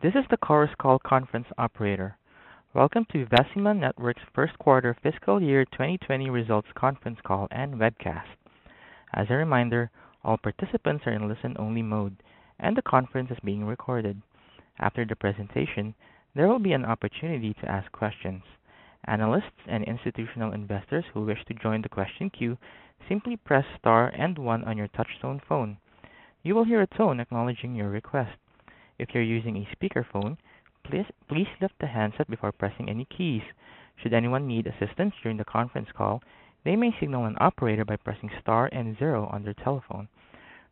this is the Chorus Call conference operator. Welcome to Vecima Networks' first quarter fiscal year 2020 results conference call and webcast. As a reminder, all participants are in listen-only mode, and the conference is being recorded. After the presentation, there will be an opportunity to ask questions. Analysts and institutional investors who wish to join the question queue simply press star and one on your touchtone phone. You will hear a tone acknowledging your request. If you're using a speakerphone, please, please lift the handset before pressing any keys. Should anyone need assistance during the conference call, they may signal an operator by pressing star and zero on their telephone.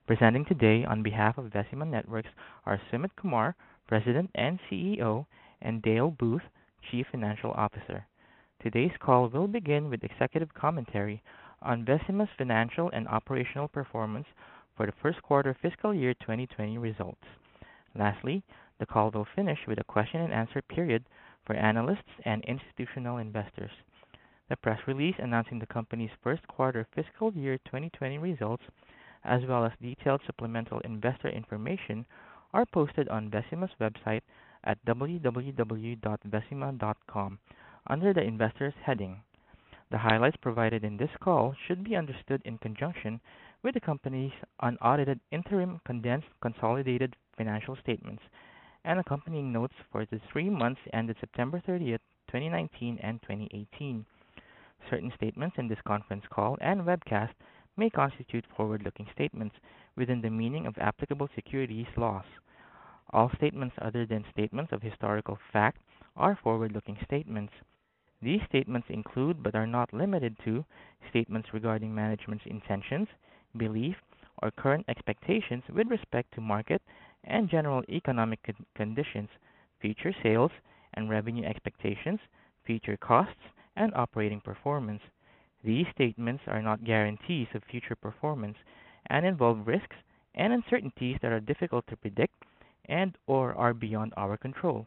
Presenting today on behalf of Vecima Networks are Sumit Kumar, President and CEO, and Dale Booth, Chief Financial Officer. Today's call will begin with executive commentary on Vecima's financial and operational performance for the first quarter fiscal year 2020 results. Lastly, the call will finish with a question and answer period for analysts and institutional investors. The press release announcing the company's first quarter fiscal year 2020 results, as well as detailed supplemental investor information, are posted on Vecima's website at www.vecima.com under the Investors heading. The highlights provided in this call should be understood in conjunction with the company's unaudited interim condensed consolidated financial statements and accompanying notes for the three months ended September 30th, 2019 and 2018. Certain statements in this conference call and webcast may constitute forward-looking statements within the meaning of applicable securities laws. All statements other than statements of historical fact are forward-looking statements. These statements include, but are not limited to, statements regarding management's intentions, belief, or current expectations with respect to market and general economic conditions, future sales and revenue expectations, future costs, and operating performance. These statements are not guarantees of future performance and involve risks and uncertainties that are difficult to predict and/or are beyond our control.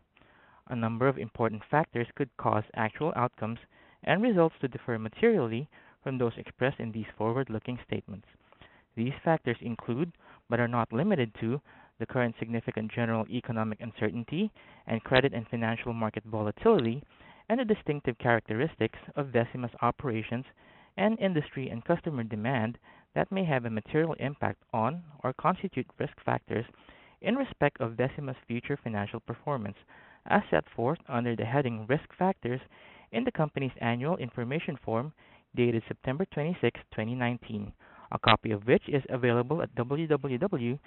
A number of important factors could cause actual outcomes and results to differ materially from those expressed in these forward-looking statements. These factors include, but are not limited to, the current significant general economic uncertainty and credit and financial market volatility, and the distinctive characteristics of Vecima's operations and industry and customer demand that may have a material impact on or constitute risk factors in respect of Vecima's future financial performance, as set forth under the heading Risk Factors in the company's annual information form dated September 26, 2019, a copy of which is available at www.sedar.com.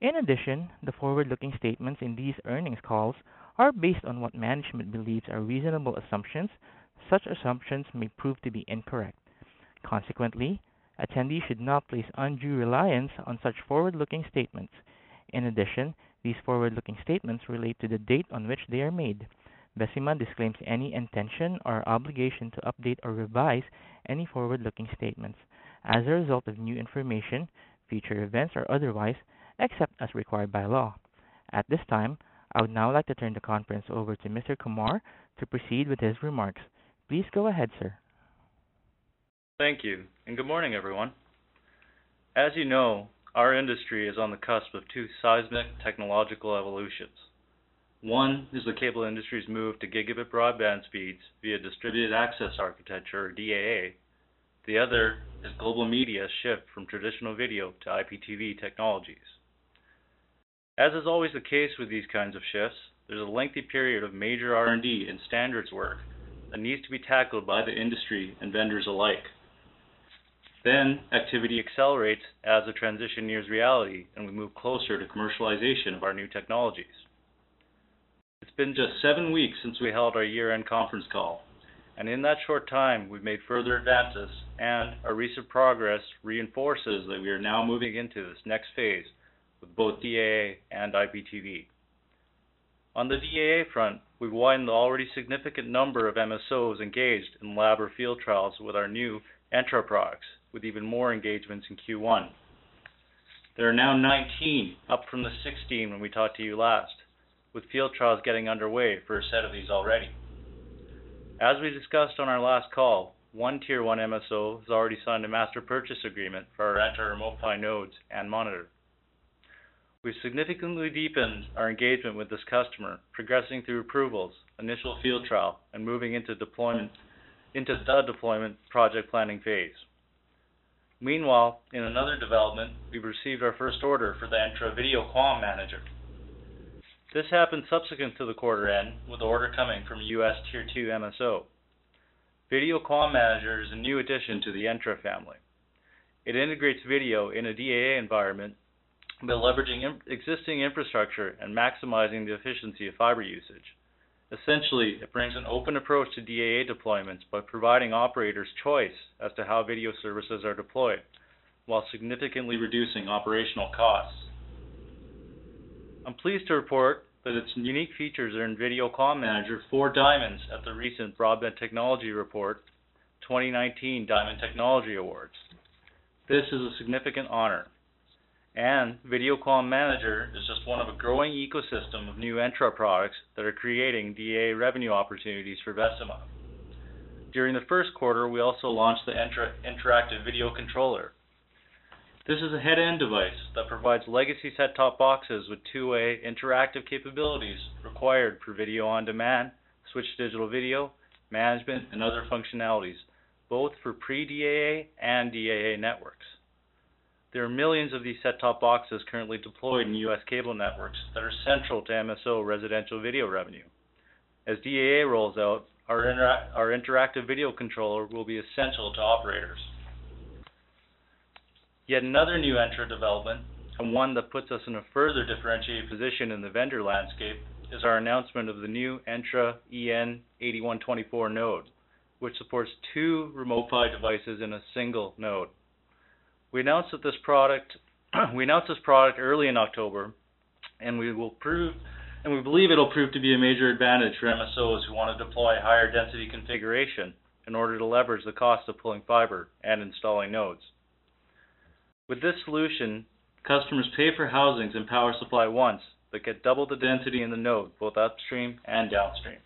In addition, the forward-looking statements in these earnings calls are based on what management believes are reasonable assumptions. Such assumptions may prove to be incorrect. Consequently, attendees should not place undue reliance on such forward-looking statements. In addition, these forward-looking statements relate to the date on which they are made. Vecima disclaims any intention or obligation to update or revise any forward-looking statements as a result of new information, future events, or otherwise, except as required by law. At this time, I would now like to turn the conference over to Mr. Kumar to proceed with his remarks. Please go ahead, sir. Thank you, and good morning, everyone. As you know, our industry is on the cusp of two seismic technological evolutions. One is the cable industry's move to gigabit broadband speeds via distributed access architecture, or DAA. The other is global media's shift from traditional video to IPTV technologies. As is always the case with these kinds of shifts, there's a lengthy period of major R&D and standards work that needs to be tackled by the industry and vendors alike. Then activity accelerates as the transition nears reality and we move closer to commercialization of our new technologies. It's been just seven weeks since we held our year-end conference call, and in that short time, we've made further advances, and our recent progress reinforces that we are now moving into this next phase with both DAA and IPTV. On the DAA front, we've widened the already significant number of MSOs engaged in lab or field trials with our new Entra products, with even more engagements in Q1. There are now 19, up from the 16 when we talked to you last, with field trials getting underway for a set of these already. As we discussed on our last call, one Tier 1 MSO has already signed a master purchase agreement for our Remote PHY nodes and monitor. We've significantly deepened our engagement with this customer, progressing through approvals, initial field trial, and moving into deployment into the deployment project planning phase. Meanwhile, in another development, we've received our first order for the Entra Video QAM Manager. This happened subsequent to the quarter end, with the order coming from a U.S. Tier 2 MSO. Video QAM Manager is a new addition to the Entra family. It integrates video in a DAA environment by leveraging existing infrastructure and maximizing the efficiency of fiber usage. Essentially, it brings an open approach to DAA deployments by providing operators choice as to how video services are deployed, while significantly reducing operational costs. I'm pleased to report that its unique features earned Video QAM Manager four diamonds at the recent Broadband Technology Report 2019 Diamond Technology Awards. This is a significant honor. And Video QAM Manager is just one of a growing ecosystem of new Entra products that are creating DA revenue opportunities for Vecima. During the first quarter, we also launched the Entra Interactive Video Controller, this is a head-end device that provides legacy set-top boxes with two-way interactive capabilities required for video on demand, switch digital video, management, and other functionalities, both for pre-DAA and DAA networks. There are millions of these set-top boxes currently deployed in U.S. cable networks that are central to MSO residential video revenue. As DAA rolls out, our, our interactive video controller will be essential to operators. Yet another new Entra development, and one that puts us in a further differentiated position in the vendor landscape, is our announcement of the new Entra EN8124 node, which supports two Remote PHY devices in a single node. We announced this product early in October, and we believe it'll prove to be a major advantage for MSOs who want to deploy higher density configuration in order to leverage the cost of pulling fiber and installing nodes. With this solution, customers pay for housings and power supply once, but get double the density in the node, both upstream and downstream.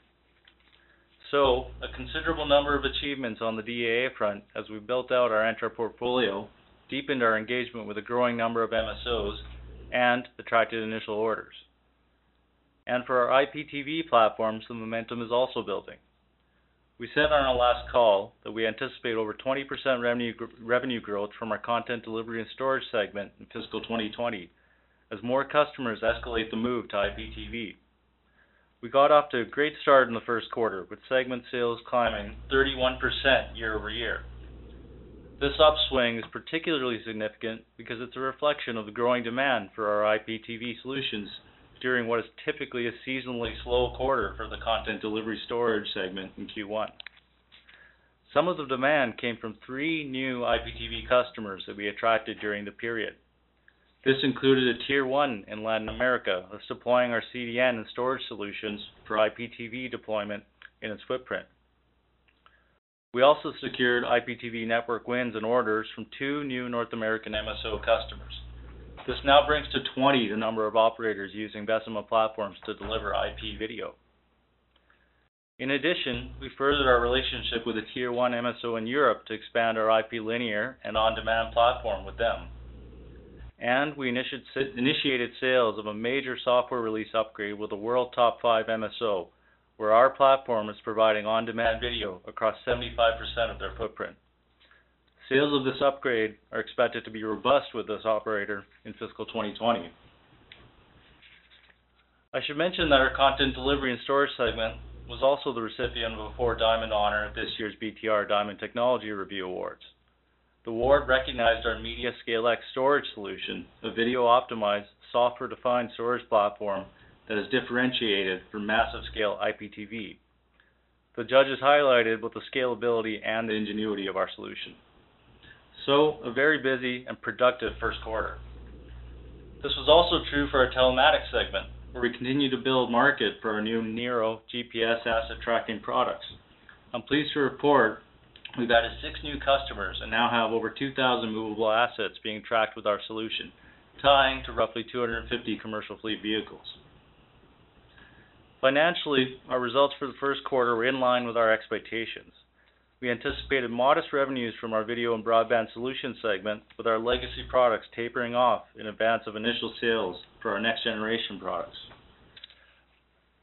So, a considerable number of achievements on the DAA front as we built out our Entra portfolio, deepened our engagement with a growing number of MSOs, and attracted initial orders. And for our IPTV platforms, the momentum is also building. We said on our last call that we anticipate over 20% revenue, growth from our content delivery and storage segment in fiscal 2020 as more customers escalate the move to IPTV. We got off to a great start in the first quarter, with segment sales climbing 31% year-over-year. This upswing is particularly significant because it's a reflection of the growing demand for our IPTV solutions during what is typically a seasonally slow quarter for the content delivery storage segment in Q1. Some of the demand came from three new IPTV customers that we attracted during the period. This included a Tier 1 in Latin America deploying our CDN and storage solutions for IPTV deployment in its footprint. We also secured IPTV network wins and orders from two new North American MSO customers. This now brings to 20 the number of operators using Vecima platforms to deliver IP video. In addition, we furthered our relationship with a Tier 1 MSO in Europe to expand our IP linear and on-demand platform with them. And we initiated sales of a major software release upgrade with a world top 5 MSO, where our platform is providing on-demand video across 75% of their footprint. Sales of this upgrade are expected to be robust with this operator in fiscal 2020. I should mention that our content delivery and storage segment was also the recipient of a four diamond honor at this year's BTR Diamond Technology Review Awards. The award recognized our MediaScale X storage solution, a video optimized, software defined storage platform that is differentiated for massive scale IPTV. The judges highlighted both the scalability and the ingenuity of our solution. So, a very busy and productive first quarter. This was also true for our telematics segment, where we continue to build market for our new Nero GPS asset tracking products. I'm pleased to report we've added six new customers and now have over 2,000 movable assets being tracked with our solution, tying to roughly 250 commercial fleet vehicles. Financially, our results for the first quarter were in line with our expectations. We anticipated modest revenues from our video and broadband solutions segment, with our legacy products tapering off in advance of initial sales for our next generation products.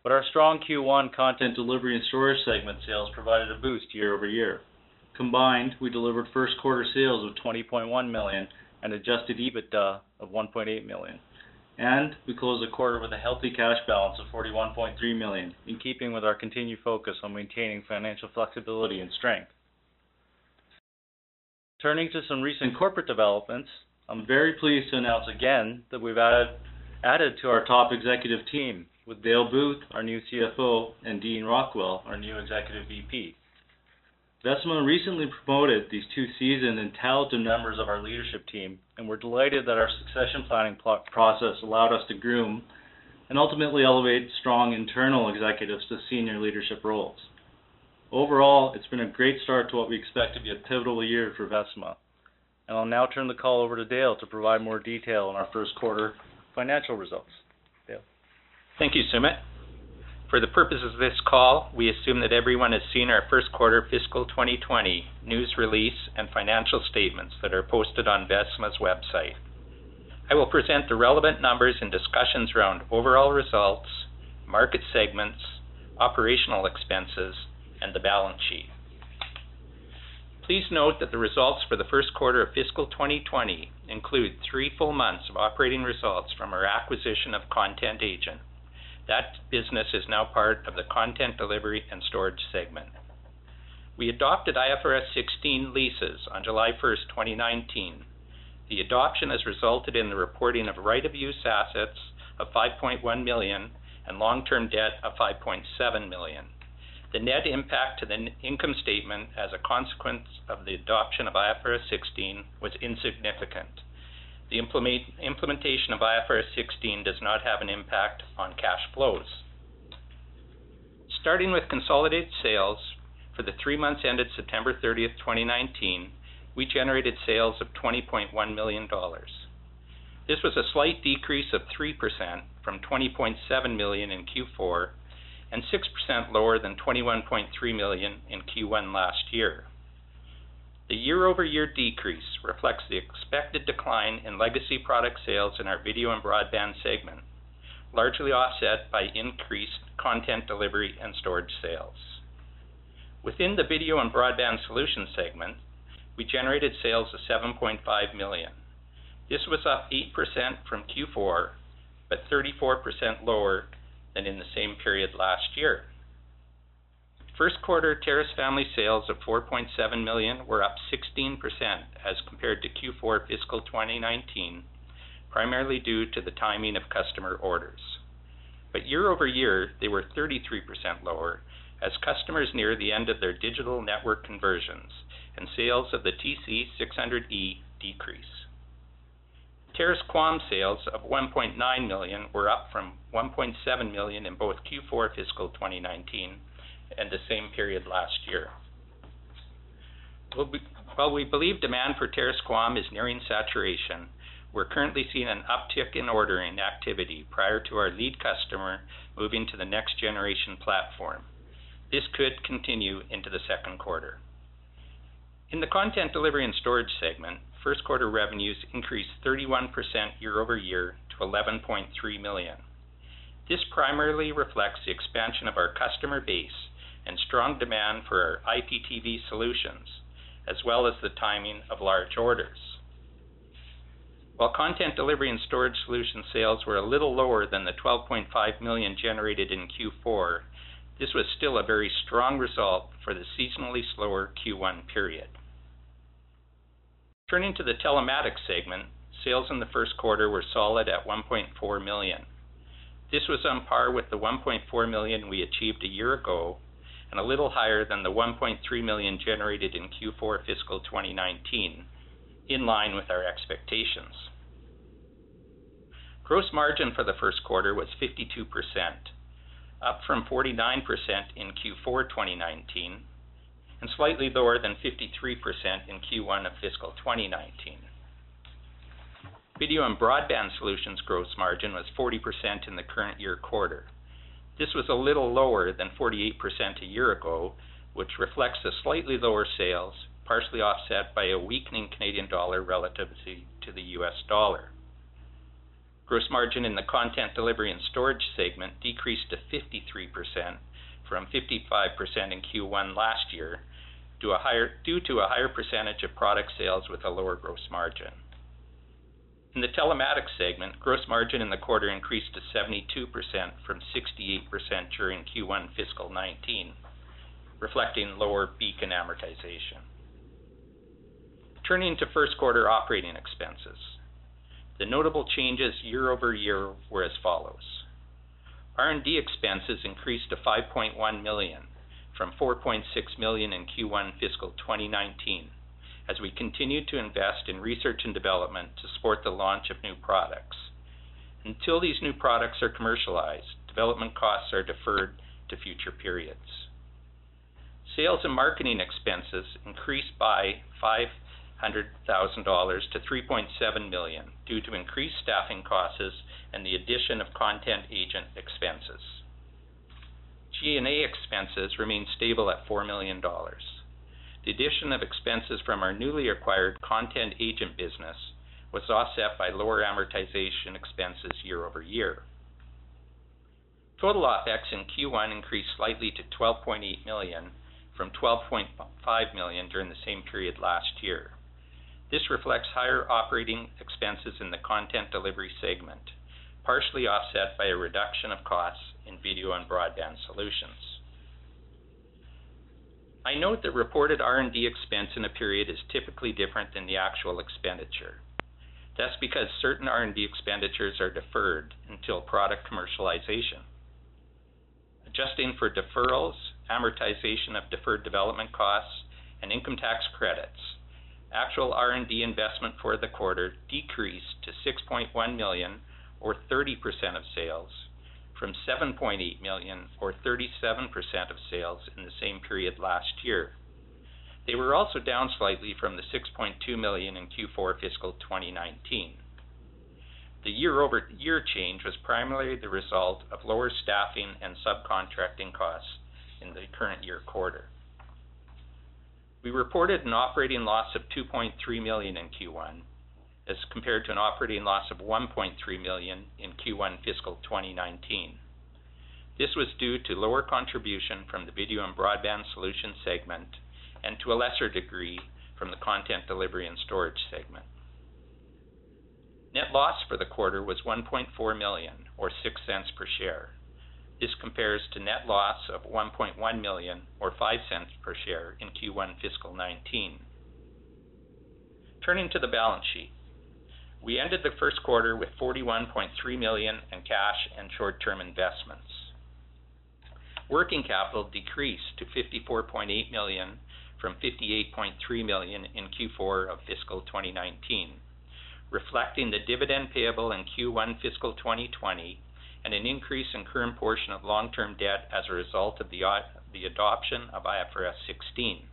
But our strong Q1 content delivery and storage segment sales provided a boost year-over-year. Combined, we delivered first quarter sales of 20.1 million and adjusted EBITDA of 1.8 million. And we closed the quarter with a healthy cash balance of 41.3 million, in keeping with our continued focus on maintaining financial flexibility and strength. Turning to some recent corporate developments, I'm very pleased to announce again that we've added added to our top executive team with Dale Booth, our new CFO, and Dean Rockwell, our new Executive VP. Vecima recently promoted these two seasoned and talented members of our leadership team, and we're delighted that our succession planning process allowed us to groom and ultimately elevate strong internal executives to senior leadership roles. Overall, it's been a great start to what we expect to be a pivotal year for Vecima. And I'll now turn the call over to Dale to provide more detail on our first quarter financial results. Dale. Thank you, Sumit. For the purposes of this call, we assume that everyone has seen our first quarter fiscal 2020 news release and financial statements that are posted on Vecima's website. I will present the relevant numbers and discussions around overall results, market segments, operational expenses, and the balance sheet. Please note that the results for the first quarter of fiscal 2020 include three full months of operating results from our acquisition of Content Agent. That business is now part of the content delivery and storage segment. We adopted IFRS 16 leases on July 1st, 2019. The adoption has resulted in the reporting of right-of-use assets of 5.1 million and long-term debt of 5.7 million. The net impact to the income statement as a consequence of the adoption of IFRS 16 was insignificant. The implementation of IFRS 16 does not have an impact on cash flows. Starting with consolidated sales, for the three months ended September 30th, 2019, we generated sales of 20.1 million dollars. This was a slight decrease of 3% from 20.7 million in Q4 and 6% lower than 21.3 million in Q1 last year. The year-over-year decrease reflects the expected decline in legacy product sales in our video and broadband segment, largely offset by increased content delivery and storage sales. Within the video and broadband solutions segment, we generated sales of 7.5 million. This was up 8% from Q4, but 34% lower than in the same period last year. First quarter Terrace family sales of 4.7 million were up 16% as compared to Q4 fiscal 2019, primarily due to the timing of customer orders. But Year-over-year, they were 33% lower as customers near the end of their digital network conversions and sales of the TC600E decrease. Terrace QAM sales of 1.9 million were up from 1.7 million in both Q4 fiscal 2019 and the same period last year. While we believe demand for Terrace QAM is nearing saturation, we're currently seeing an uptick in ordering activity prior to our lead customer moving to the next generation platform. This could continue into the second quarter. In the content delivery and storage segment, first quarter revenues increased 31% year-over-year to 11.3 million. This primarily reflects the expansion of our customer base and strong demand for our IPTV solutions, as well as the timing of large orders. While content delivery and storage solution sales were a little lower than the 12.5 million generated in Q4, this was still a very strong result for the seasonally slower Q1 period. Turning to the telematics segment, sales in the first quarter were solid at 1.4 million. This was on par with the 1.4 million we achieved a year ago and a little higher than the 1.3 million generated in Q4 fiscal 2019, in line with our expectations. Gross margin for the first quarter was 52%, up from 49% in Q4 2019 and slightly lower than 53% in Q1 of fiscal 2019. Video and Broadband Solutions gross margin was 40% in the current year quarter. This was a little lower than 48% a year ago, which reflects the slightly lower sales, partially offset by a weakening Canadian dollar relative to the US dollar. Gross margin in the Content Delivery and Storage segment decreased to 53% from 55% in Q1 last year due to a higher percentage of product sales with a lower gross margin. In the Telematics segment, gross margin in the quarter increased to 72% from 68% during Q1 fiscal 2019, reflecting lower Beacon amortization. Turning to first quarter operating expenses. The notable changes year-over-year were as follows. R&D expenses increased to 5.1 million from 4.6 million in Q1 fiscal 2019 as we continue to invest in research and development to support the launch of new products. Until these new products are commercialized, development costs are deferred to future periods. Sales and marketing expenses increased by 500,000 dollars to 3.7 million due to increased staffing costs and the addition of content agent expenses. G&A expenses remained stable at 4 million dollars. The addition of expenses from our newly acquired content agent business was offset by lower amortization expenses year-over-year. Total OpEx in Q1 increased slightly to 12.8 million from 12.5 million during the same period last year. This reflects higher operating expenses in the Content Delivery segment, partially offset by a reduction of costs in Video and Broadband Solutions. I note that reported R&D expense in a period is typically different than the actual expenditure. That's because certain R&D expenditures are deferred until product commercialization. Adjusting for deferrals, amortization of deferred development costs, and income tax credits, actual R&D investment for the quarter decreased to 6.1 million or 30% of sales from 7.8 million or 37% of sales in the same period last year. They were also down slightly from the 6.2 million in Q4 fiscal 2019. The year-over-year change was primarily the result of lower staffing and subcontracting costs in the current year quarter. We reported an operating loss of 2.3 million in Q1 as compared to an operating loss of 1.3 million in Q1 fiscal 2019. This was due to lower contribution from the Video and Broadband Solutions segment and to a lesser degree from the Content Delivery and Storage segment. Net loss for the quarter was 1.4 million or 0.06 per share. This compares to net loss of 1.1 million or 0.05 per share in Q1 fiscal 19. Turning to the balance sheet. We ended the first quarter with 41.3 million in cash and short-term investments. Working capital decreased to 54.8 million from 58.3 million in Q4 of fiscal 2019, reflecting the dividend payable in Q1 fiscal 2020 and an increase in current portion of long-term debt as a result of the adoption of IFRS 16.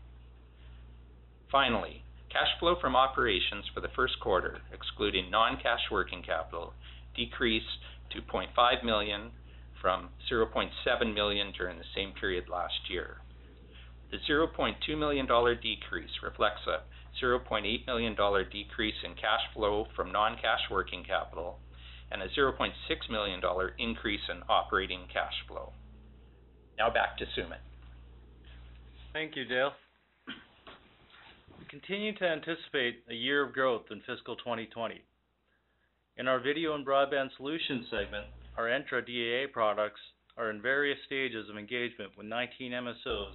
Finally, cash flow from operations for the first quarter, excluding non-cash working capital, decreased to 0.5 million from 0.7 million during the same period last year. The 0.2 million dollar decrease reflects a 0.8 million dollar decrease in cash flow from non-cash working capital and a 0.6 million dollar increase in operating cash flow. Now back to Sumit. Thank you, Dale. Continue to anticipate a year of growth in fiscal 2020. In our Video and Broadband Solutions segment, our Entra DAA products are in various stages of engagement with 19 MSOs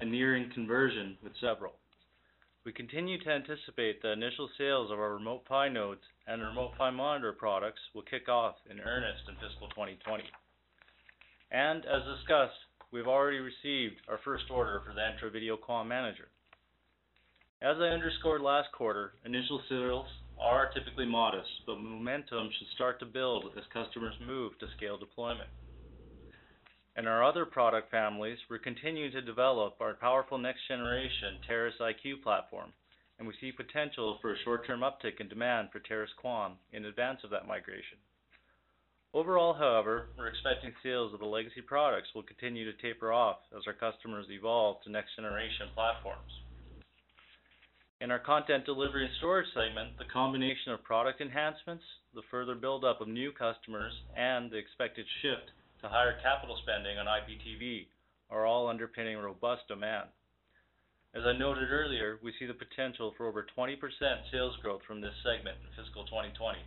and nearing conversion with several. We continue to anticipate the initial sales of our Remote PHY nodes and Remote PHY Monitor products will kick off in earnest in fiscal 2020. And As discussed, we've already received our first order for the Entra Video QAM Manager. As I underscored last quarter, initial sales are typically modest, but momentum should start to build as customers move to scale deployment. In our other product families, we're continuing to develop our powerful next-generation Terrace IQ platform, and we see potential for a short-term uptick in demand for Terrace QAM in advance of that migration. Overall, however, we're expecting sales of the legacy products will continue to taper off as our customers evolve to next-generation platforms. In our content delivery and storage segment, the combination of product enhancements, the further buildup of new customers, and the expected shift to higher capital spending on IPTV are all underpinning robust demand. As I noted earlier, we see the potential for over 20% sales growth from this segment in fiscal 2020.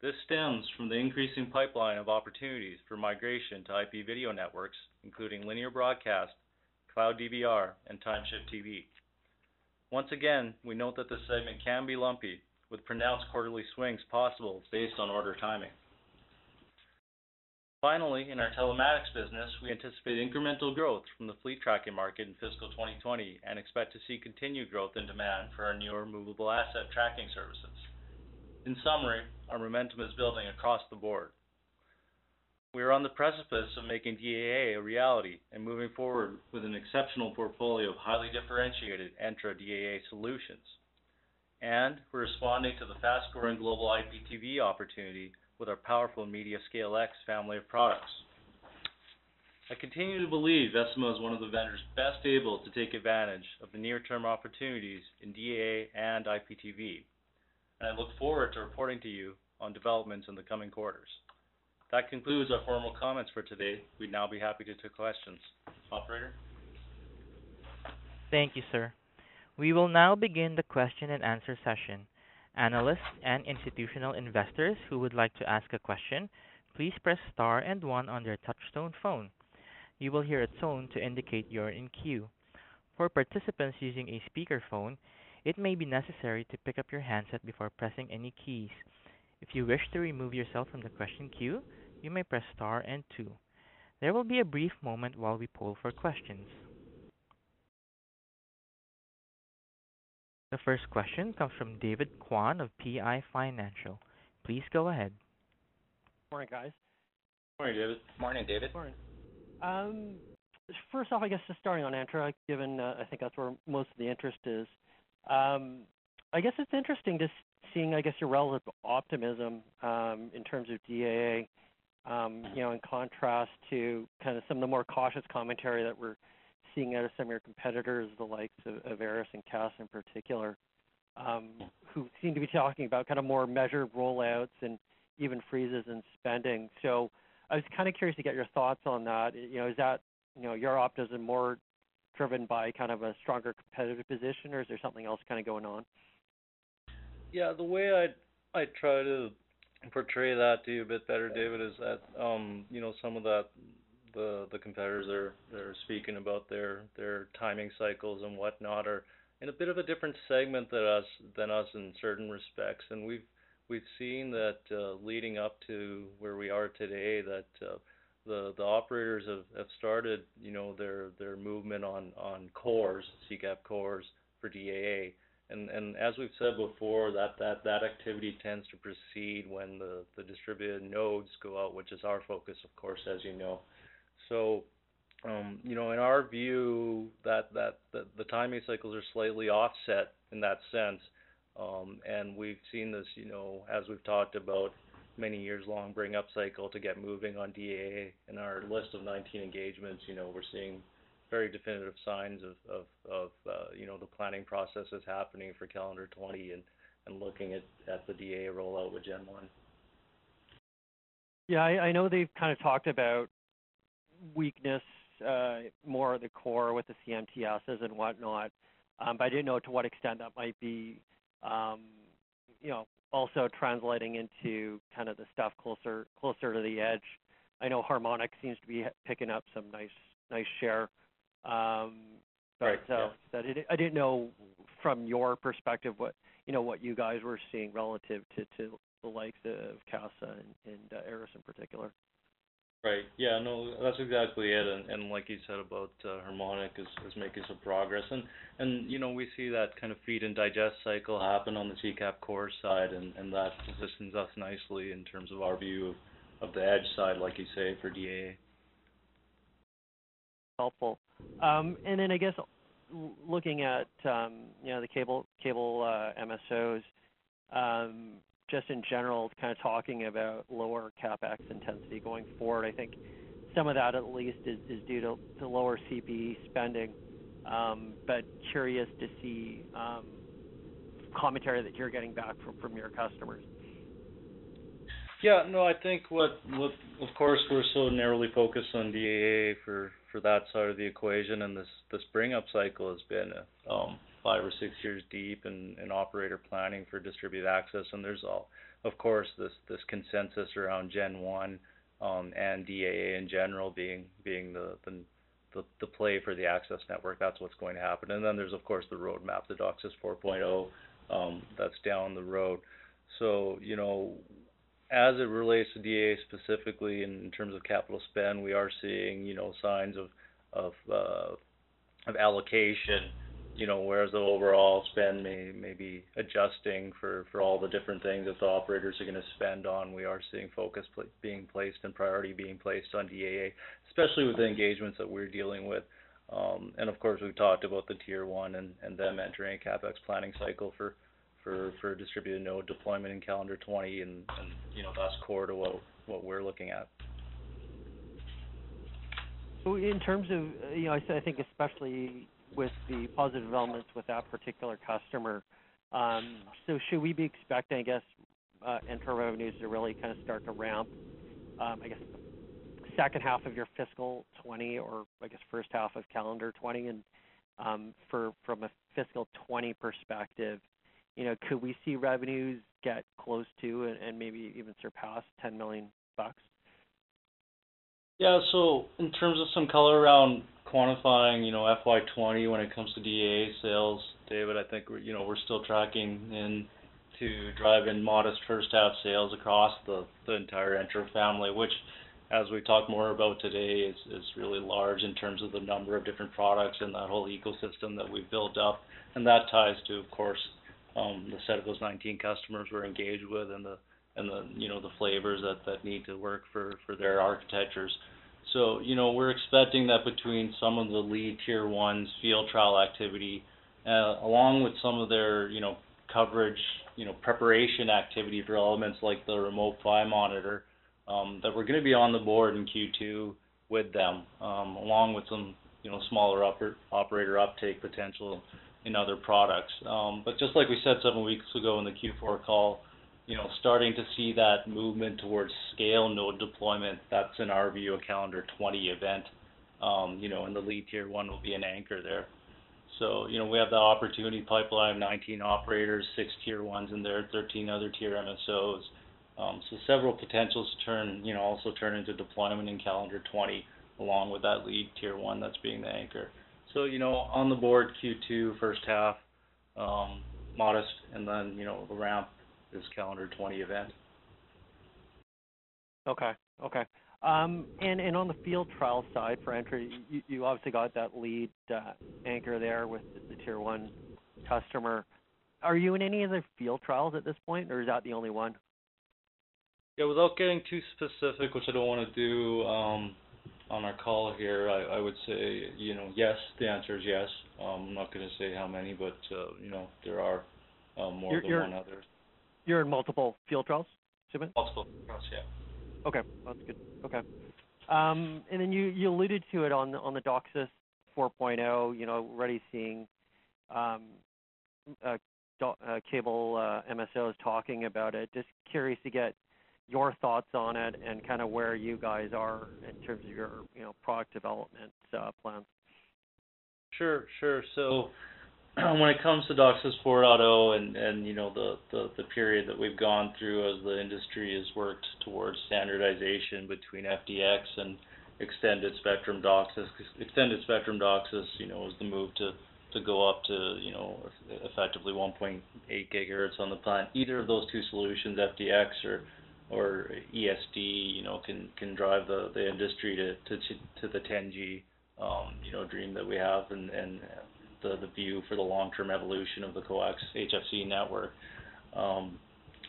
This stems from the increasing pipeline of opportunities for migration to IP video networks, including linear broadcast, cloud DVR, and time-shift TV. Once again, we note that this segment can be lumpy, with pronounced quarterly swings possible based on order timing. Finally, in our telematics business, we anticipate incremental growth from the fleet tracking market in fiscal 2020 and expect to see continued growth in demand for our newer movable asset tracking services. In summary, our momentum is building across the board. We are on the precipice of making DAA a reality and moving forward with an exceptional portfolio of highly differentiated Entra DAA solutions. And we're responding to the fast-growing global IPTV opportunity with our powerful MediaScale X family of products. I continue to believe Vecima is one of the vendors best able to take advantage of the near-term opportunities in DAA and IPTV, and I look forward to reporting to you on developments in the coming quarters. That concludes our formal comments for today. We'd now be happy to take questions. Operator? Thank you, sir. We will now begin the question and answer session. Analysts and institutional investors who would like to ask a question, please press star and one on their touchtone phone. You will hear a tone to indicate you're in queue. For participants using a speakerphone, it may be necessary to pick up your handset before pressing any keys. If you wish to remove yourself from the question queue, you may press star and two. There will be a brief moment while we poll for questions. The first question comes from David Kwan of PI Financial. Please go ahead. Morning, guys. Morning, David. Morning, David. Morning. Um, first off, I guess just starting on Entra, given uh, I think that's where most of the interest is. Um, I guess it's interesting just seeing, I guess, your relative optimism um, in terms of DAA, um, you know, in contrast to kind of some of the more cautious commentary that we're seeing out of some of your competitors, the likes of ARRIS and CASA in particular, um, who seem to be talking about kind of more measured rollouts and even freezes in spending. So I was kind of curious to get your thoughts on that. You know, is that you know, your optimism more driven by kind of a stronger competitive position, or is there something else kind of going on? Yeah, the way I'd try to portray that to you a bit better, David, is that um, you know some of that the the competitors they're speaking about their their timing cycles and whatnot are in a bit of a different segment than us than us in certain respects. And we've we've seen that uh, leading up to where we are today, that uh, the the operators have have started you know their their movement on cores, CCAP cores for DAA. And and as we've said before, that that that activity tends to proceed when the the distributed nodes go out, which is our focus, of course, as you know. So, um, you know, in our view, that that the timing cycles are slightly offset in that sense. Um, and we've seen this, you know, as we've talked about many years long bring up cycle to get moving on DAA. In our list of 19 engagements, you know, we're seeing very definitive signs of uh, you know the planning process is happening for calendar 20 and and looking at at the DA rollout with Gen 1. Yeah, I know they've kind of talked about weakness uh, more at the core with the CMTSs and whatnot. Um, but I didn't know to what extent that might be um, you know also translating into kind of the stuff closer closer to the edge. I know Harmonic seems to be picking up some nice nice share. Um, right. Yeah. Uh, I didn't know from your perspective what you know what you guys were seeing relative to the likes of CASA and ARRIS uh, in particular. Right. Yeah, no, that's exactly it. And, and like you said about uh, Harmonic is, is making some progress. And, and, you know, we see that kind of feed and digest cycle happen on the CCAP core side, and, and that positions us nicely in terms of our view of, of the edge side, like you say, for DAA. Helpful. Um, and then I guess looking at, um, you know, the cable, cable uh, MSOs, um, just in general, kind of talking about lower CapEx intensity going forward. I think some of that at least is due to lower CPE spending. But Curious to see commentary that you're getting back from your customers. Yeah, no, I think what, of course, we're so narrowly focused on DAA for that side of the equation, and this bring up cycle has been um, five or six years deep in, in operator planning for distributed access, and there's all, of course, this this consensus around Gen One um, and DAA in general being being the, the the the play for the access network. That's what's going to happen, and then there's of course the roadmap, the DOCSIS 4.0, um, that's down the road. So you know, as it relates to DAA specifically in, terms of capital spend, we are seeing you know signs of of uh, of allocation you know, whereas the overall spend may may be adjusting for for all the different things that the operators are gonna spend on, we are seeing focus being placed and priority being placed on DAA, especially with the engagements that we're dealing with. Um, and Of course, we've talked about the tier one and and them entering a CapEx planning cycle for for for distributed node deployment in calendar 20, and and you know, that's core to what what we're looking at. So in terms of, you know, I think especially with the positive developments with that particular customer. Um, so should we be expecting, I guess, uh, Entra revenues to really kind of start to ramp, um, I guess, second half of your fiscal 20 or I guess first half of calendar 20? And um, for from a fiscal 20 perspective, you know, could we see revenues get close to and, and maybe even surpass 10 million bucks? Yeah. So in terms of some color around quantifying, you know, FY20 when it comes to DAA sales, David, I think we're, you know, we're still tracking in to drive in modest first half sales across the, the entire Entra family, which, as we talk more about today, is, is really large in terms of the number of different products and that whole ecosystem that we've built up. And that ties to, of course, um, the set of those 19 customers we're engaged with and the and the you know the flavors that, that need to work for, for their architectures. So, you know, we're expecting that between some of the lead tier ones field trial activity, uh, along with some of their, you know, coverage, you know, preparation activity for elements like the remote PHY monitor, um, that we're going to be on the board in Q2 with them, um, along with some, you know, smaller operator uptake potential in other products. Um, but just like we said seven weeks ago in the Q4 call, you know, starting to see that movement towards scale node deployment. That's in our view a calendar 20 event. Um, you know, and the lead tier one will be an anchor there. So, you know, we have the opportunity pipeline of 19 operators, six tier ones in there, 13 other tier MSOs. Um, so several potentials to turn, you know, also turn into deployment in calendar 20, along with that lead tier one that's being the anchor. So, you know, on the board Q2 first half, um, modest, and then, you know, the ramp this calendar 20 event. Okay. Okay. Um, and and on the field trial side for Entra, you, you obviously got that lead uh, anchor there with the, the tier one customer. Are you in any other field trials at this point, or is that the only one? Yeah, without getting too specific, which I don't want to do um, on our call here, I, I would say, you know, yes. The answer is yes. Um, I'm not going to say how many, but uh, you know, there are um, more you're, than one other. You're in multiple field trials, Sumit? Multiple trials, yeah. Okay, that's good. Okay. Um, and then you, you alluded to it on the, on the DOCSIS 4.0, you know, already seeing um, uh, uh, cable uh, MSOs talking about it. Just curious to get your thoughts on it and kind of where you guys are in terms of your, you know, product development uh, plans. Sure, sure. So when it comes to DOCSIS 4.0 and, you know the, period that we've gone through as the industry has worked towards standardization between FDX and extended spectrum DOCSIS. Extended spectrum DOCSIS, you know, was the move to go up to you know effectively 1.8 gigahertz on the plant. Either of those two solutions, FDX or or ESD, you know, can can drive the the industry to to to the 10G, um, you know, dream that we have and and the the view for the long-term evolution of the coax HFC network. Um,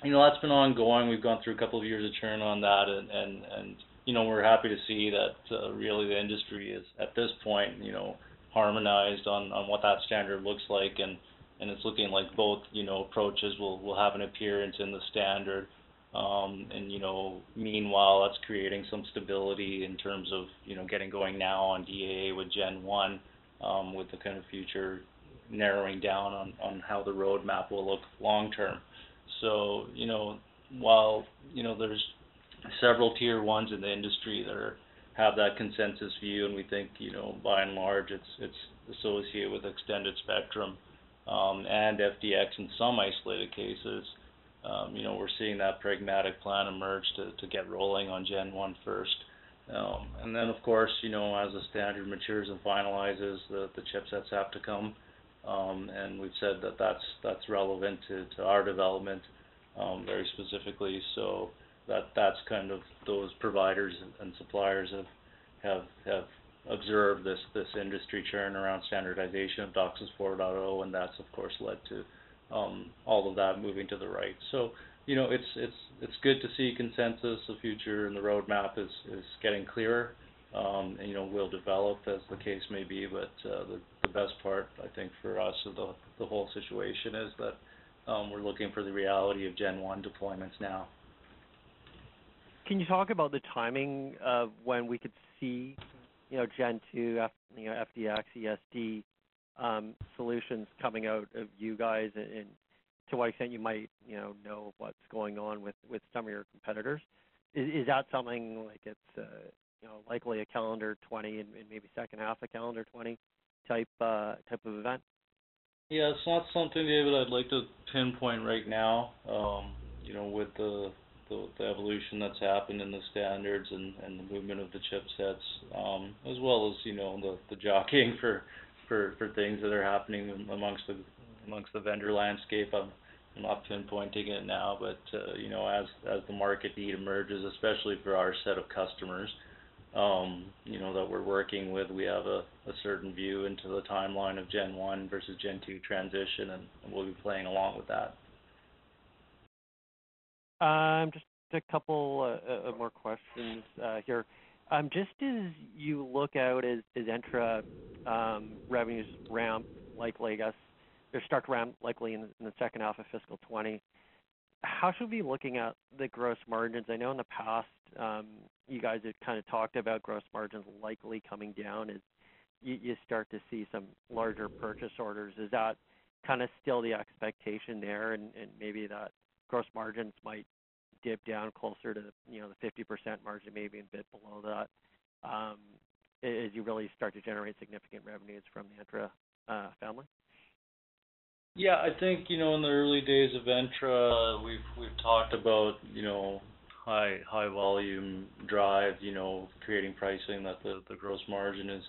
you know, that's been ongoing. We've gone through a couple of years of churn on that, and and and you know, we're happy to see that uh, really the industry is at this point, you know, harmonized on on what that standard looks like, and and it's looking like both you know approaches will will have an appearance in the standard. Um, and you know, meanwhile, that's creating some stability in terms of you know getting going now on DAA with Gen 1, um, with the kind of future narrowing down on on how the roadmap will look long term. So you know, while you know there's several tier ones in the industry that are have that consensus view, and we think you know by and large it's it's associated with extended spectrum um, and FDX in some isolated cases um, you know, we're seeing that pragmatic plan emerge to, to get rolling on Gen 1 first. Um, and then, of course, you know, as the standard matures and finalizes, the, the chipsets have to come. Um, and we've said that that's, that's relevant to, to our development um, very specifically. So that, that's kind of those providers and, suppliers have, have, have observed this, this industry churn around standardization of DOCSIS 4.0, and that's, of course, led to um, all of that moving to the right. So, you know, it's it's it's good to see consensus. The future and the roadmap is is getting clearer. Um, and you know, will develop as the case may be. But uh, the the best part, I think, for us of the the whole situation is that um, we're looking for the reality of Gen One deployments now. Can you talk about the timing of when we could see, you know, Gen 2, F, you know, FDX, ESD solutions coming out of you guys and, to what extent you might, you know, know what's going on with, some of your competitors. Is, that something like it's, uh, you know, likely a calendar 20 and, maybe second half of calendar 20 type uh, type of event? Yeah, it's not something, David, I'd like to pinpoint right now. Um, you know, with the, evolution that's happened in the standards and, the movement of the chipsets, um, as well as you know the, the jockeying for for for things that are happening amongst the amongst the vendor landscape. I'm I'm not pinpointing it now, but uh, you know, as as the market need emerges, especially for our set of customers, um, you know, that we're working with, we have a, a certain view into the timeline of Gen 1 versus Gen 2 transition, and, we'll be playing along with that. Um, just a couple uh, uh, more questions uh, here. Um, just as you look out as as Entra um, revenues ramp, likely, I guess, or start to ramp likely in the second half of fiscal 20, how should we be looking at the gross margins? I know in the past, um, you guys had kind of talked about gross margins likely coming down as you start to see some larger purchase orders. Is that kind of still the expectation there, and maybe that gross margins might dip down closer to, you know, the 50% margin, maybe a bit below that, um, as you really start to generate significant revenues from the Entra uh, family? Yeah, I think, you know, in the early days of Entra, we've we've talked about, you know, high high volume drive, you know, creating pricing that the the gross margin is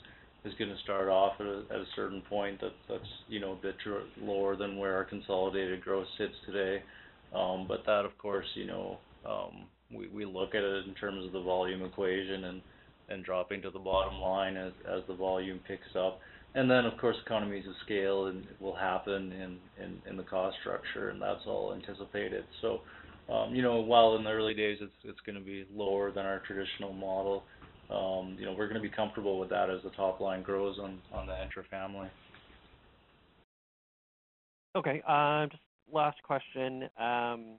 is gonna start off at a at a certain point that that's, you know, a bit lower than where our consolidated gross sits today. Um, but that, of course, you know, um, we, we look at it in terms of the volume equation and, and dropping to the bottom line as, as the volume picks up. And then, of course, economies of scale and will happen in, in, in the cost structure, and that's all anticipated. So, um, you know, while in the early days it's it's going to be lower than our traditional model, um, you know, we're going to be comfortable with that as the top line grows on on the Entra family. Okay. Uh, just last question. Um,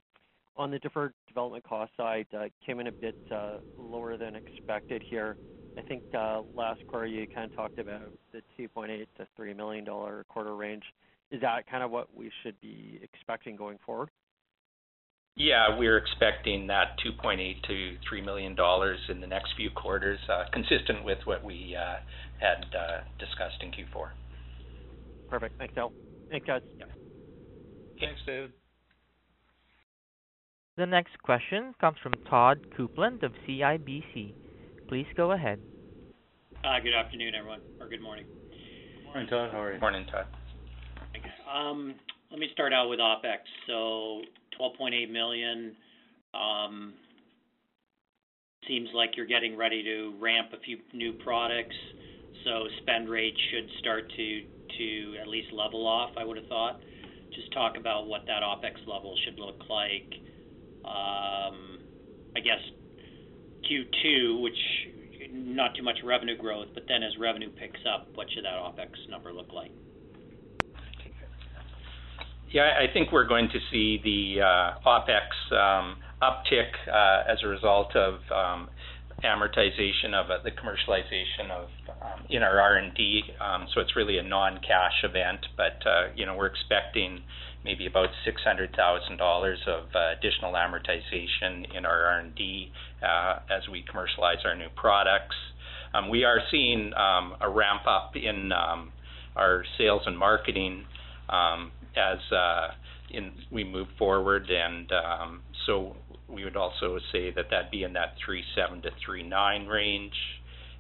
on the deferred development cost side, uh, came in a bit uh, lower than expected here. I think uh, last quarter you kind of talked about the $2.8 million-$3 million quarter range. Is that kind of what we should be expecting going forward? Yeah, we're expecting that $2.8 million-$3 million in the next few quarters, consistent with what we had discussed in Q4. Perfect. Thanks, Al. Thanks, guys. Thanks, David. The next question comes from Todd Coupland of CIBC. Please go ahead. Uh, good afternoon, everyone, or good morning. Good morning, Todd. How are you? Morning, Todd. Um, let me start out with OpEx. So 12.8 million. Um, seems like you're getting ready to ramp a few new products, so spend rate should start to to at least level off, I would have thought. Just talk about what that OpEx level should look like. Um, I guess Q2, which not too much revenue growth, but then as revenue picks up, what should that OpEx number look like? Yeah, I think we're going to see the uh, OpEx um, uptick uh, as a result of um, amortization of uh, the commercialization of um, in our R&D. Um, so it's really a non-cash event, but uh, you know we're expecting maybe about $600,000 of uh, additional amortization in our R&D uh, as we commercialize our new products. Um, we are seeing um, a ramp up in um, our sales and marketing um, as uh, in we move forward, and so we would also say that that'd be in that 3.7 to 3.9 range.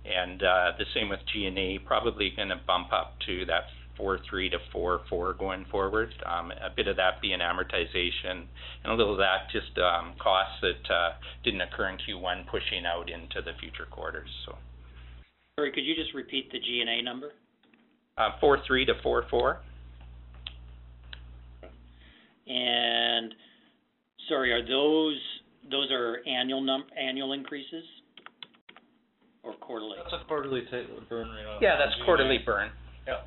And uh, the same with G&A, probably going to bump up to that 4.3 to 4.4 going forward. Um, a bit of that being amortization, and a little of that just um, costs that uh, didn't occur in Q1 pushing out into the future quarters. So. Sorry, could you just repeat the G&A number? Uh, 4.3 to 4.4. And sorry, are those those are annual num annual increases or quarterly? That's a quarterly ta- burn rate. on Yeah, that's G&A. quarterly burn.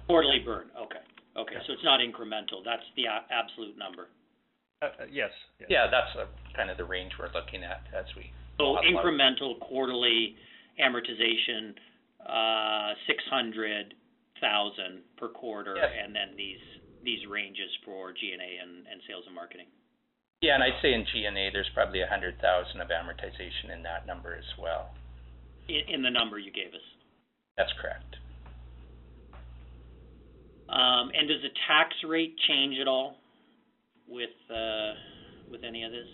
Quarterly burn. Okay. Okay. So it's not incremental. That's the a- absolute number. Uh, uh, yes. yes. Yeah, that's uh kind of the range we're looking at as we. So Lot- lot- incremental quarterly amortization, uh, six hundred thousand per quarter, Yes. and then these these ranges for G and A and and sales and marketing. Yeah, and I'd say in G&A, there's probably a hundred thousand of amortization in that number as well. In, in the number you gave us. That's correct. Um, and does the tax rate change at all with uh, with any of this?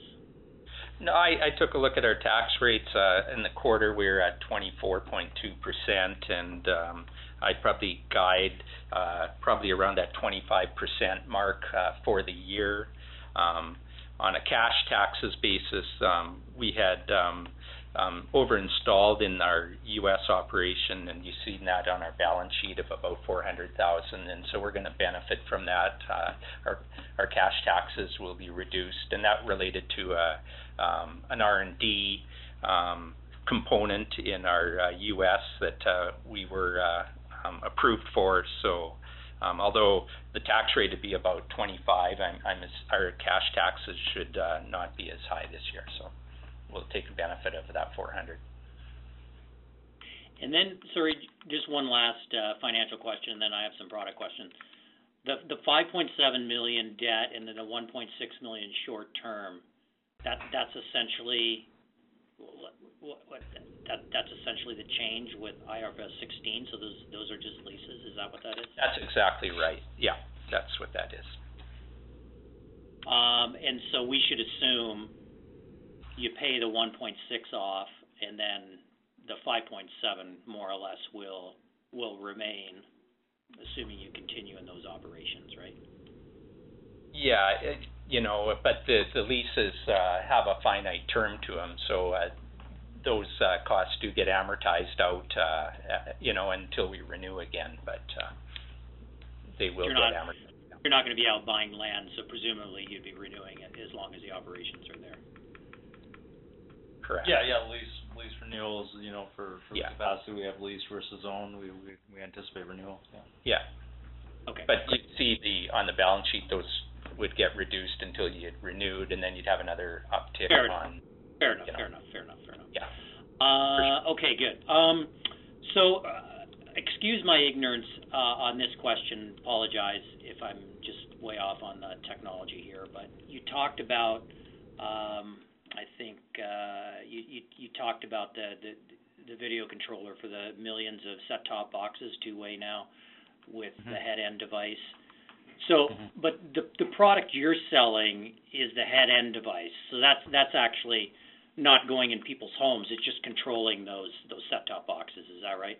No, I, I took a look at our tax rates. Uh, in the quarter, we were at 24.2%, and um, I'd probably guide uh, probably around that 25% mark uh, for the year. Um, on a cash taxes basis, um, we had um, um, over-installed in our U.S. operation, and you see that on our balance sheet of about 400,000, and so we're going to benefit from that. Uh, our our cash taxes will be reduced, and that related to a um, an R&D um, component in our uh, U.S. that uh, we were uh, um, approved for. So, um, although the tax rate would be about 25, I'm, I'm as, our cash taxes should uh, not be as high this year. So, we'll take the benefit of that 400. And then, sorry, just one last uh, financial question, and then I have some product questions. The the 5.7 million debt and then the 1.6 million short term, that that's essentially what, what, what that that's essentially the change with IFRS 16. So those those are just leases. Is that what that is? That's exactly right. Yeah, that's what that is. Um, and so we should assume you pay the 1.6 off, and then the 5.7 more or less will will remain, assuming you continue in those operations, right? Yeah, it, you know, but the the leases uh, have a finite term to them, so uh, those uh, costs do get amortized out, uh, uh, you know, until we renew again. But uh, they will You're get not- amortized. You're not going to be out buying land, so presumably you'd be renewing it as long as the operations are there. Correct. Yeah, yeah, lease lease renewals, you know, for for Yeah. the capacity we have lease versus own, we we we anticipate renewal, yeah. Yeah, Okay. but you see the on the balance sheet those would get reduced until you had renewed, and then you'd have another uptick Fair enough. on. fair enough. you know. Fair enough. Fair enough. Fair enough. Yeah. Uh, okay, good. Um, so, uh, excuse my ignorance uh, on this question. Apologize if I'm just way off on the technology here, but you talked about, um, I think uh, you, you you talked about the, the the video controller for the millions of set-top boxes, two-way now, with Mhm. the head-end device. So, Mhm. but the the product you're selling is the head-end device. So that's that's actually not going in people's homes. It's just controlling those those set-top boxes. Is that right?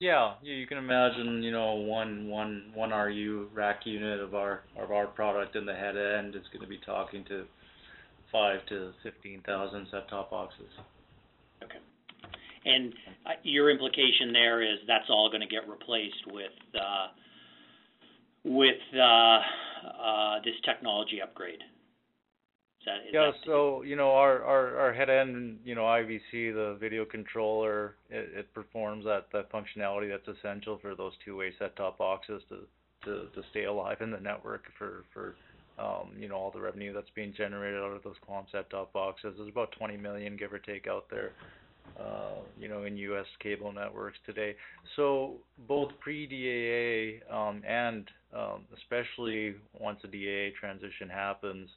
Yeah, you, you can imagine, you know, one one one RU rack unit of our of our product in the head end is going to be talking to five to fifteen thousand set top boxes. Okay. And uh, your implication there is that's all going to get replaced with uh, with uh, uh, this technology upgrade. Is that, is Yeah, so you know our our our head end, you know IVC, the video controller, it, it performs that that functionality that's essential for those two-way set-top boxes to to to stay alive in the network for for um, you know all the revenue that's being generated out of those QAM set-top boxes. There's about 20 million, give or take, out there. Uh, you know, in U.S. cable networks today. So both pre-DAA um, and um, especially once a DAA transition happens,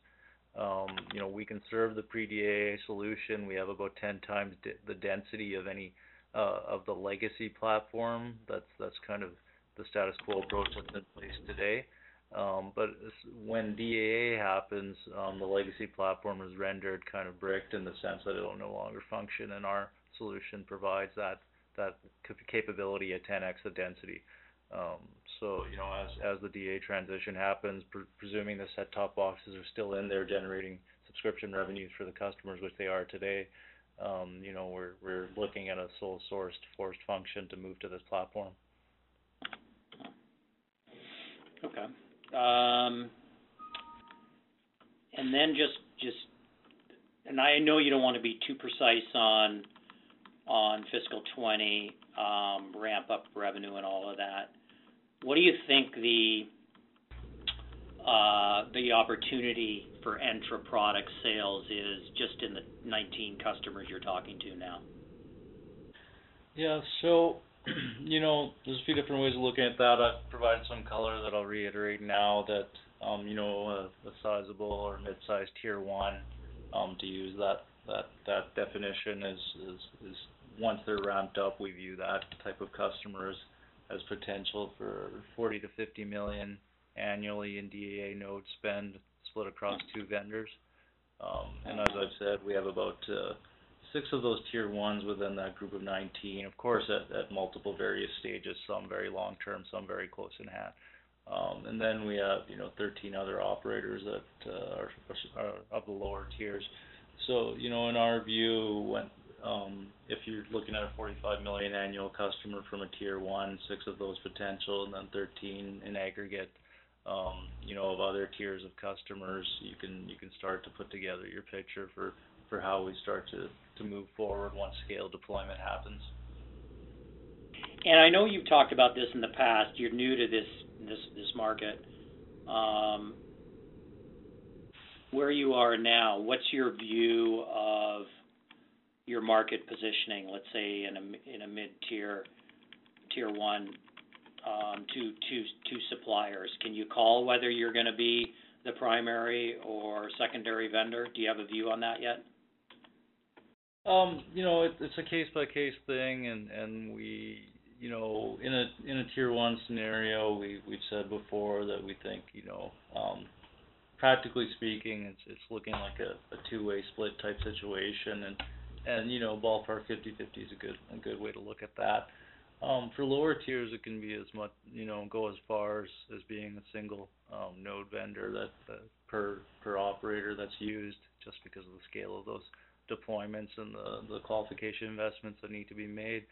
um, you know, we can serve the pre-DAA solution. We have about 10 times d- the density of any uh, of the legacy platform. That's that's kind of the status quo approach that's in place today. Um, but when DAA happens, um, the legacy platform is rendered kind of bricked in the sense that it'll no longer function, and our solution provides that that capability at 10x the density. Um, so you know, as as the DA transition happens, pre- presuming the set-top boxes are still in there generating subscription revenues for the customers, which they are today, um, you know, we're we're looking at a sole-sourced forced function to move to this platform. Okay. Um, and then just just, and I know you don't want to be too precise on on fiscal 20 um, ramp up revenue and all of that. What do you think the uh, the opportunity for Entra product sales is just in the 19 customers you're talking to now? Yeah. So, you know, there's a few different ways of looking at that. I've provided some color that I'll reiterate now that, um, you know, a, a sizable or mid-sized tier one, um, to use that that that definition is is is once they're ramped up, we view that type of customers as potential for 40 to 50 million annually in DAA node spend split across two vendors. Um, and as I've said, we have about uh, six of those tier ones within that group of 19. Of course, at, at multiple various stages, some very long term, some very close in hand. Um, and then we have, you know, 13 other operators that uh, are, are of the lower tiers. So, you know, in our view, when um, if you're looking at a 45 million annual customer from a tier one, six of those potential, and then 13 in aggregate, um, you know, of other tiers of customers, you can you can start to put together your picture for for how we start to to move forward once scale deployment happens. And I know you've talked about this in the past. You're new to this this this market. Um, where you are now, what's your view of your market positioning, let's say in a in a mid-tier, tier one, um, two suppliers? Can you call whether you're gonna be the primary or secondary vendor? Do you have a view on that yet? Um, you know, it, it's a case by case thing, and and we, you know, in a in a tier one scenario, we we've said before that we think, you know, um, practically speaking, it's it's looking like a, a two way split type situation, and and you know ballpark 50-50 is a good a good way to look at that. Um, for lower tiers, it can be as much you know go as far as, as being a single um, node vendor that, that per per operator that's used just because of the scale of those deployments and the the qualification investments that need to be made.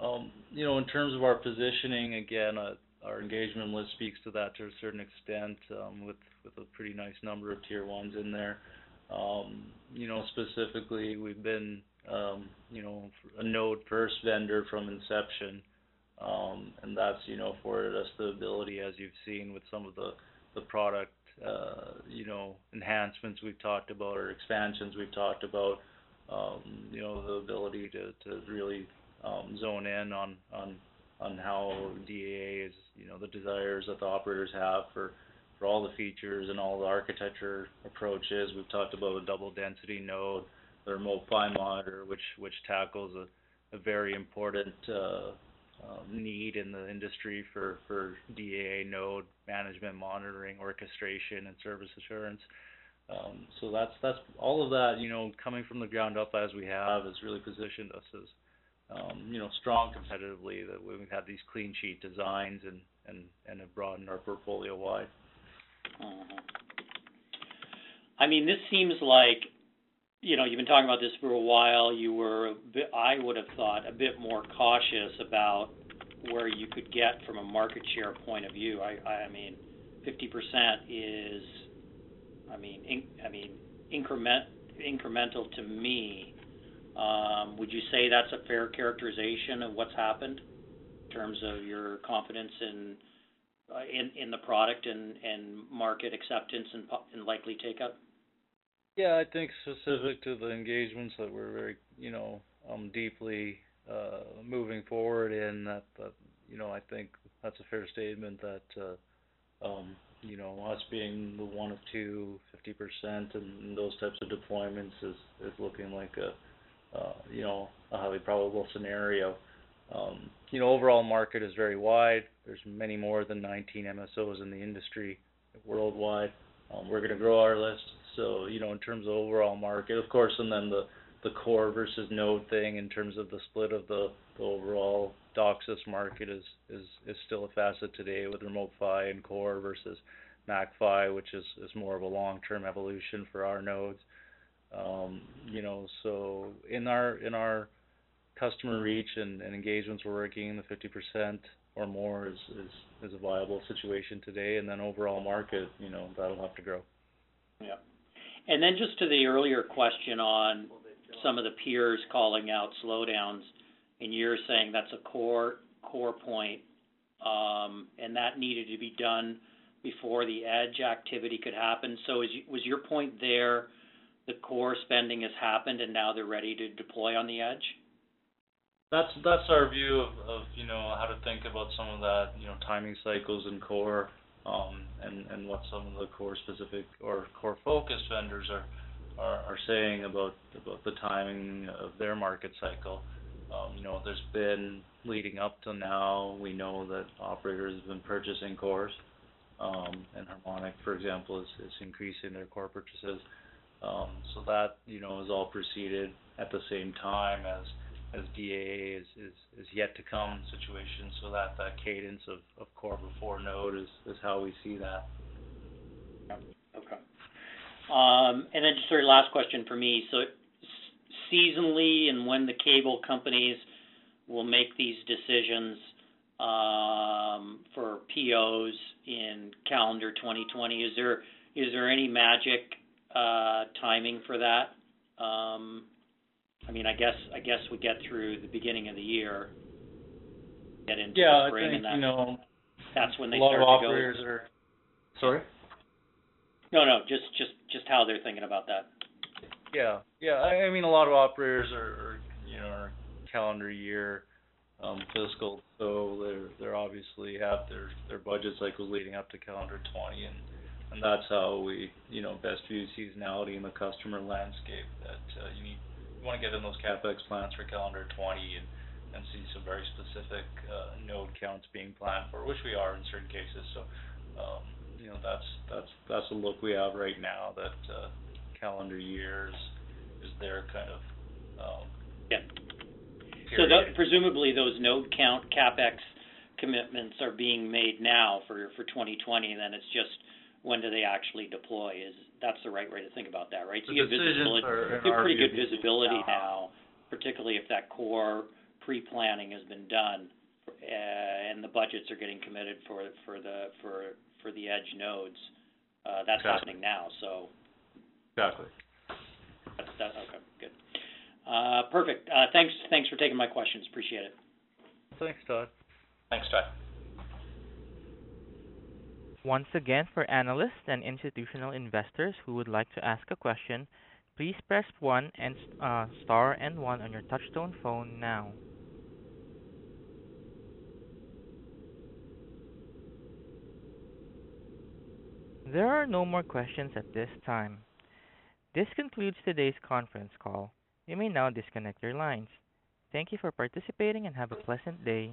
Um, you know, in terms of our positioning, again, uh, our engagement list speaks to that to a certain extent, um, with with a pretty nice number of tier ones in there. Um, you know, specifically, we've been, um, you know, a node first vendor from inception, um, and that's, you know, afforded us the ability, as you've seen with some of the the product, uh, you know, enhancements we've talked about or expansions we've talked about. Um, you know, the ability to to really um, zone in on on on how DAA is, you know, the desires that the operators have for for all the features and all the architecture approaches. We've talked about a double density node, the remote PHY monitor, which which tackles a, a very important uh, um, need in the industry for for DAA node management, monitoring, orchestration, and service assurance. Um, so that's that's all of that. You know, coming from the ground up as we have has really positioned us as um, you know strong competitively. That we've had these clean sheet designs and and and have broadened our portfolio wide. Mm-hmm. I mean, this seems like you know, you've been talking about this for a while. You were bit, I would have thought, a bit more cautious about where you could get from a market share point of view. I, I mean, 50% is, I mean, in, I mean, increment incremental to me. Um, would you say that's a fair characterization of what's happened in terms of your confidence in uh, in, in the product and, and market acceptance and, and likely take up? Yeah, I think specific to the engagements that we're very, you know, um, deeply uh, moving forward in that, that, you know, I think that's a fair statement that, uh, um, you know, us being the one of two, 50% and those types of deployments is, is looking like a, uh, you know, a highly probable scenario. Um, you know, overall market is very wide. There's many more than 19 MSOs in the industry worldwide. Um, we're going to grow our list. So, you know, in terms of overall market, of course, and then the the core versus node thing in terms of the split of the, the overall DOCSIS market is, is is still a facet today with remote PHY and core versus MAC-PHY, which is is more of a long-term evolution for our nodes. Um, you know, so in our in our customer reach and, and engagements we're working, the 50% or more is, is is a viable situation today, and then overall market, you know, that'll have to grow. Yeah. And then just to the earlier question on some of the peers calling out slowdowns, and you're saying that's a core core point, um, and that needed to be done before the edge activity could happen. So is, was your point there, the core spending has happened, and now they're ready to deploy on the edge? That's that's our view of, of you know how to think about some of that you know timing cycles and core um, and and what some of the core specific or core focused vendors are are, are saying about about the timing of their market cycle. Um, you know, there's been leading up to now. We know that operators have been purchasing cores, um, and Harmonic, for example, is, is increasing their core purchases. Um, so that you know is all proceeded at the same time as as DAA is, is, is yet to come situation. So that that cadence of, of core before node is, is how we see that. Okay. Um, and then just sort of last question for me. So seasonally and when the cable companies will make these decisions um, for POs in calendar 2020, is there is there any magic uh, timing for that? Um, I mean, I guess I guess we get through the beginning of the year, get into yeah, the spring, I think, and that, you know, that's when they a lot start of to operators go. are. Sorry. No, no, just just just how they're thinking about that. Yeah, yeah. I, I mean, a lot of operators are, are you know, are calendar year um, fiscal, so they're they're obviously have their their budget cycles leading up to calendar 20, and and that's how we you know best view seasonality in the customer landscape. That uh, you need you want to get in those capex plans for calendar 20 and and see some very specific uh, node counts being planned for, which we are in certain cases. So. Um, you know that's that's that's the look we have right now. That uh, calendar years is there kind of um, yeah. So th- presumably those node count capex commitments are being made now for for 2020, and then it's just when do they actually deploy? Is that's the right way to think about that, right? So you have visibility. You have pretty good visibility now, particularly if that core pre-planning has been done, uh, and the budgets are getting committed for for the for for the edge nodes. Uh, that's exactly. happening now, so. Exactly. That's that. Okay, good. Uh, perfect. Uh, thanks. Thanks for taking my questions. Appreciate it. Thanks, Todd. Thanks, Todd. Once again, for analysts and institutional investors who would like to ask a question, please press one and uh, star and one on your touchtone phone now. There are no more questions at this time. This concludes today's conference call. You may now disconnect your lines. Thank you for participating and have a pleasant day.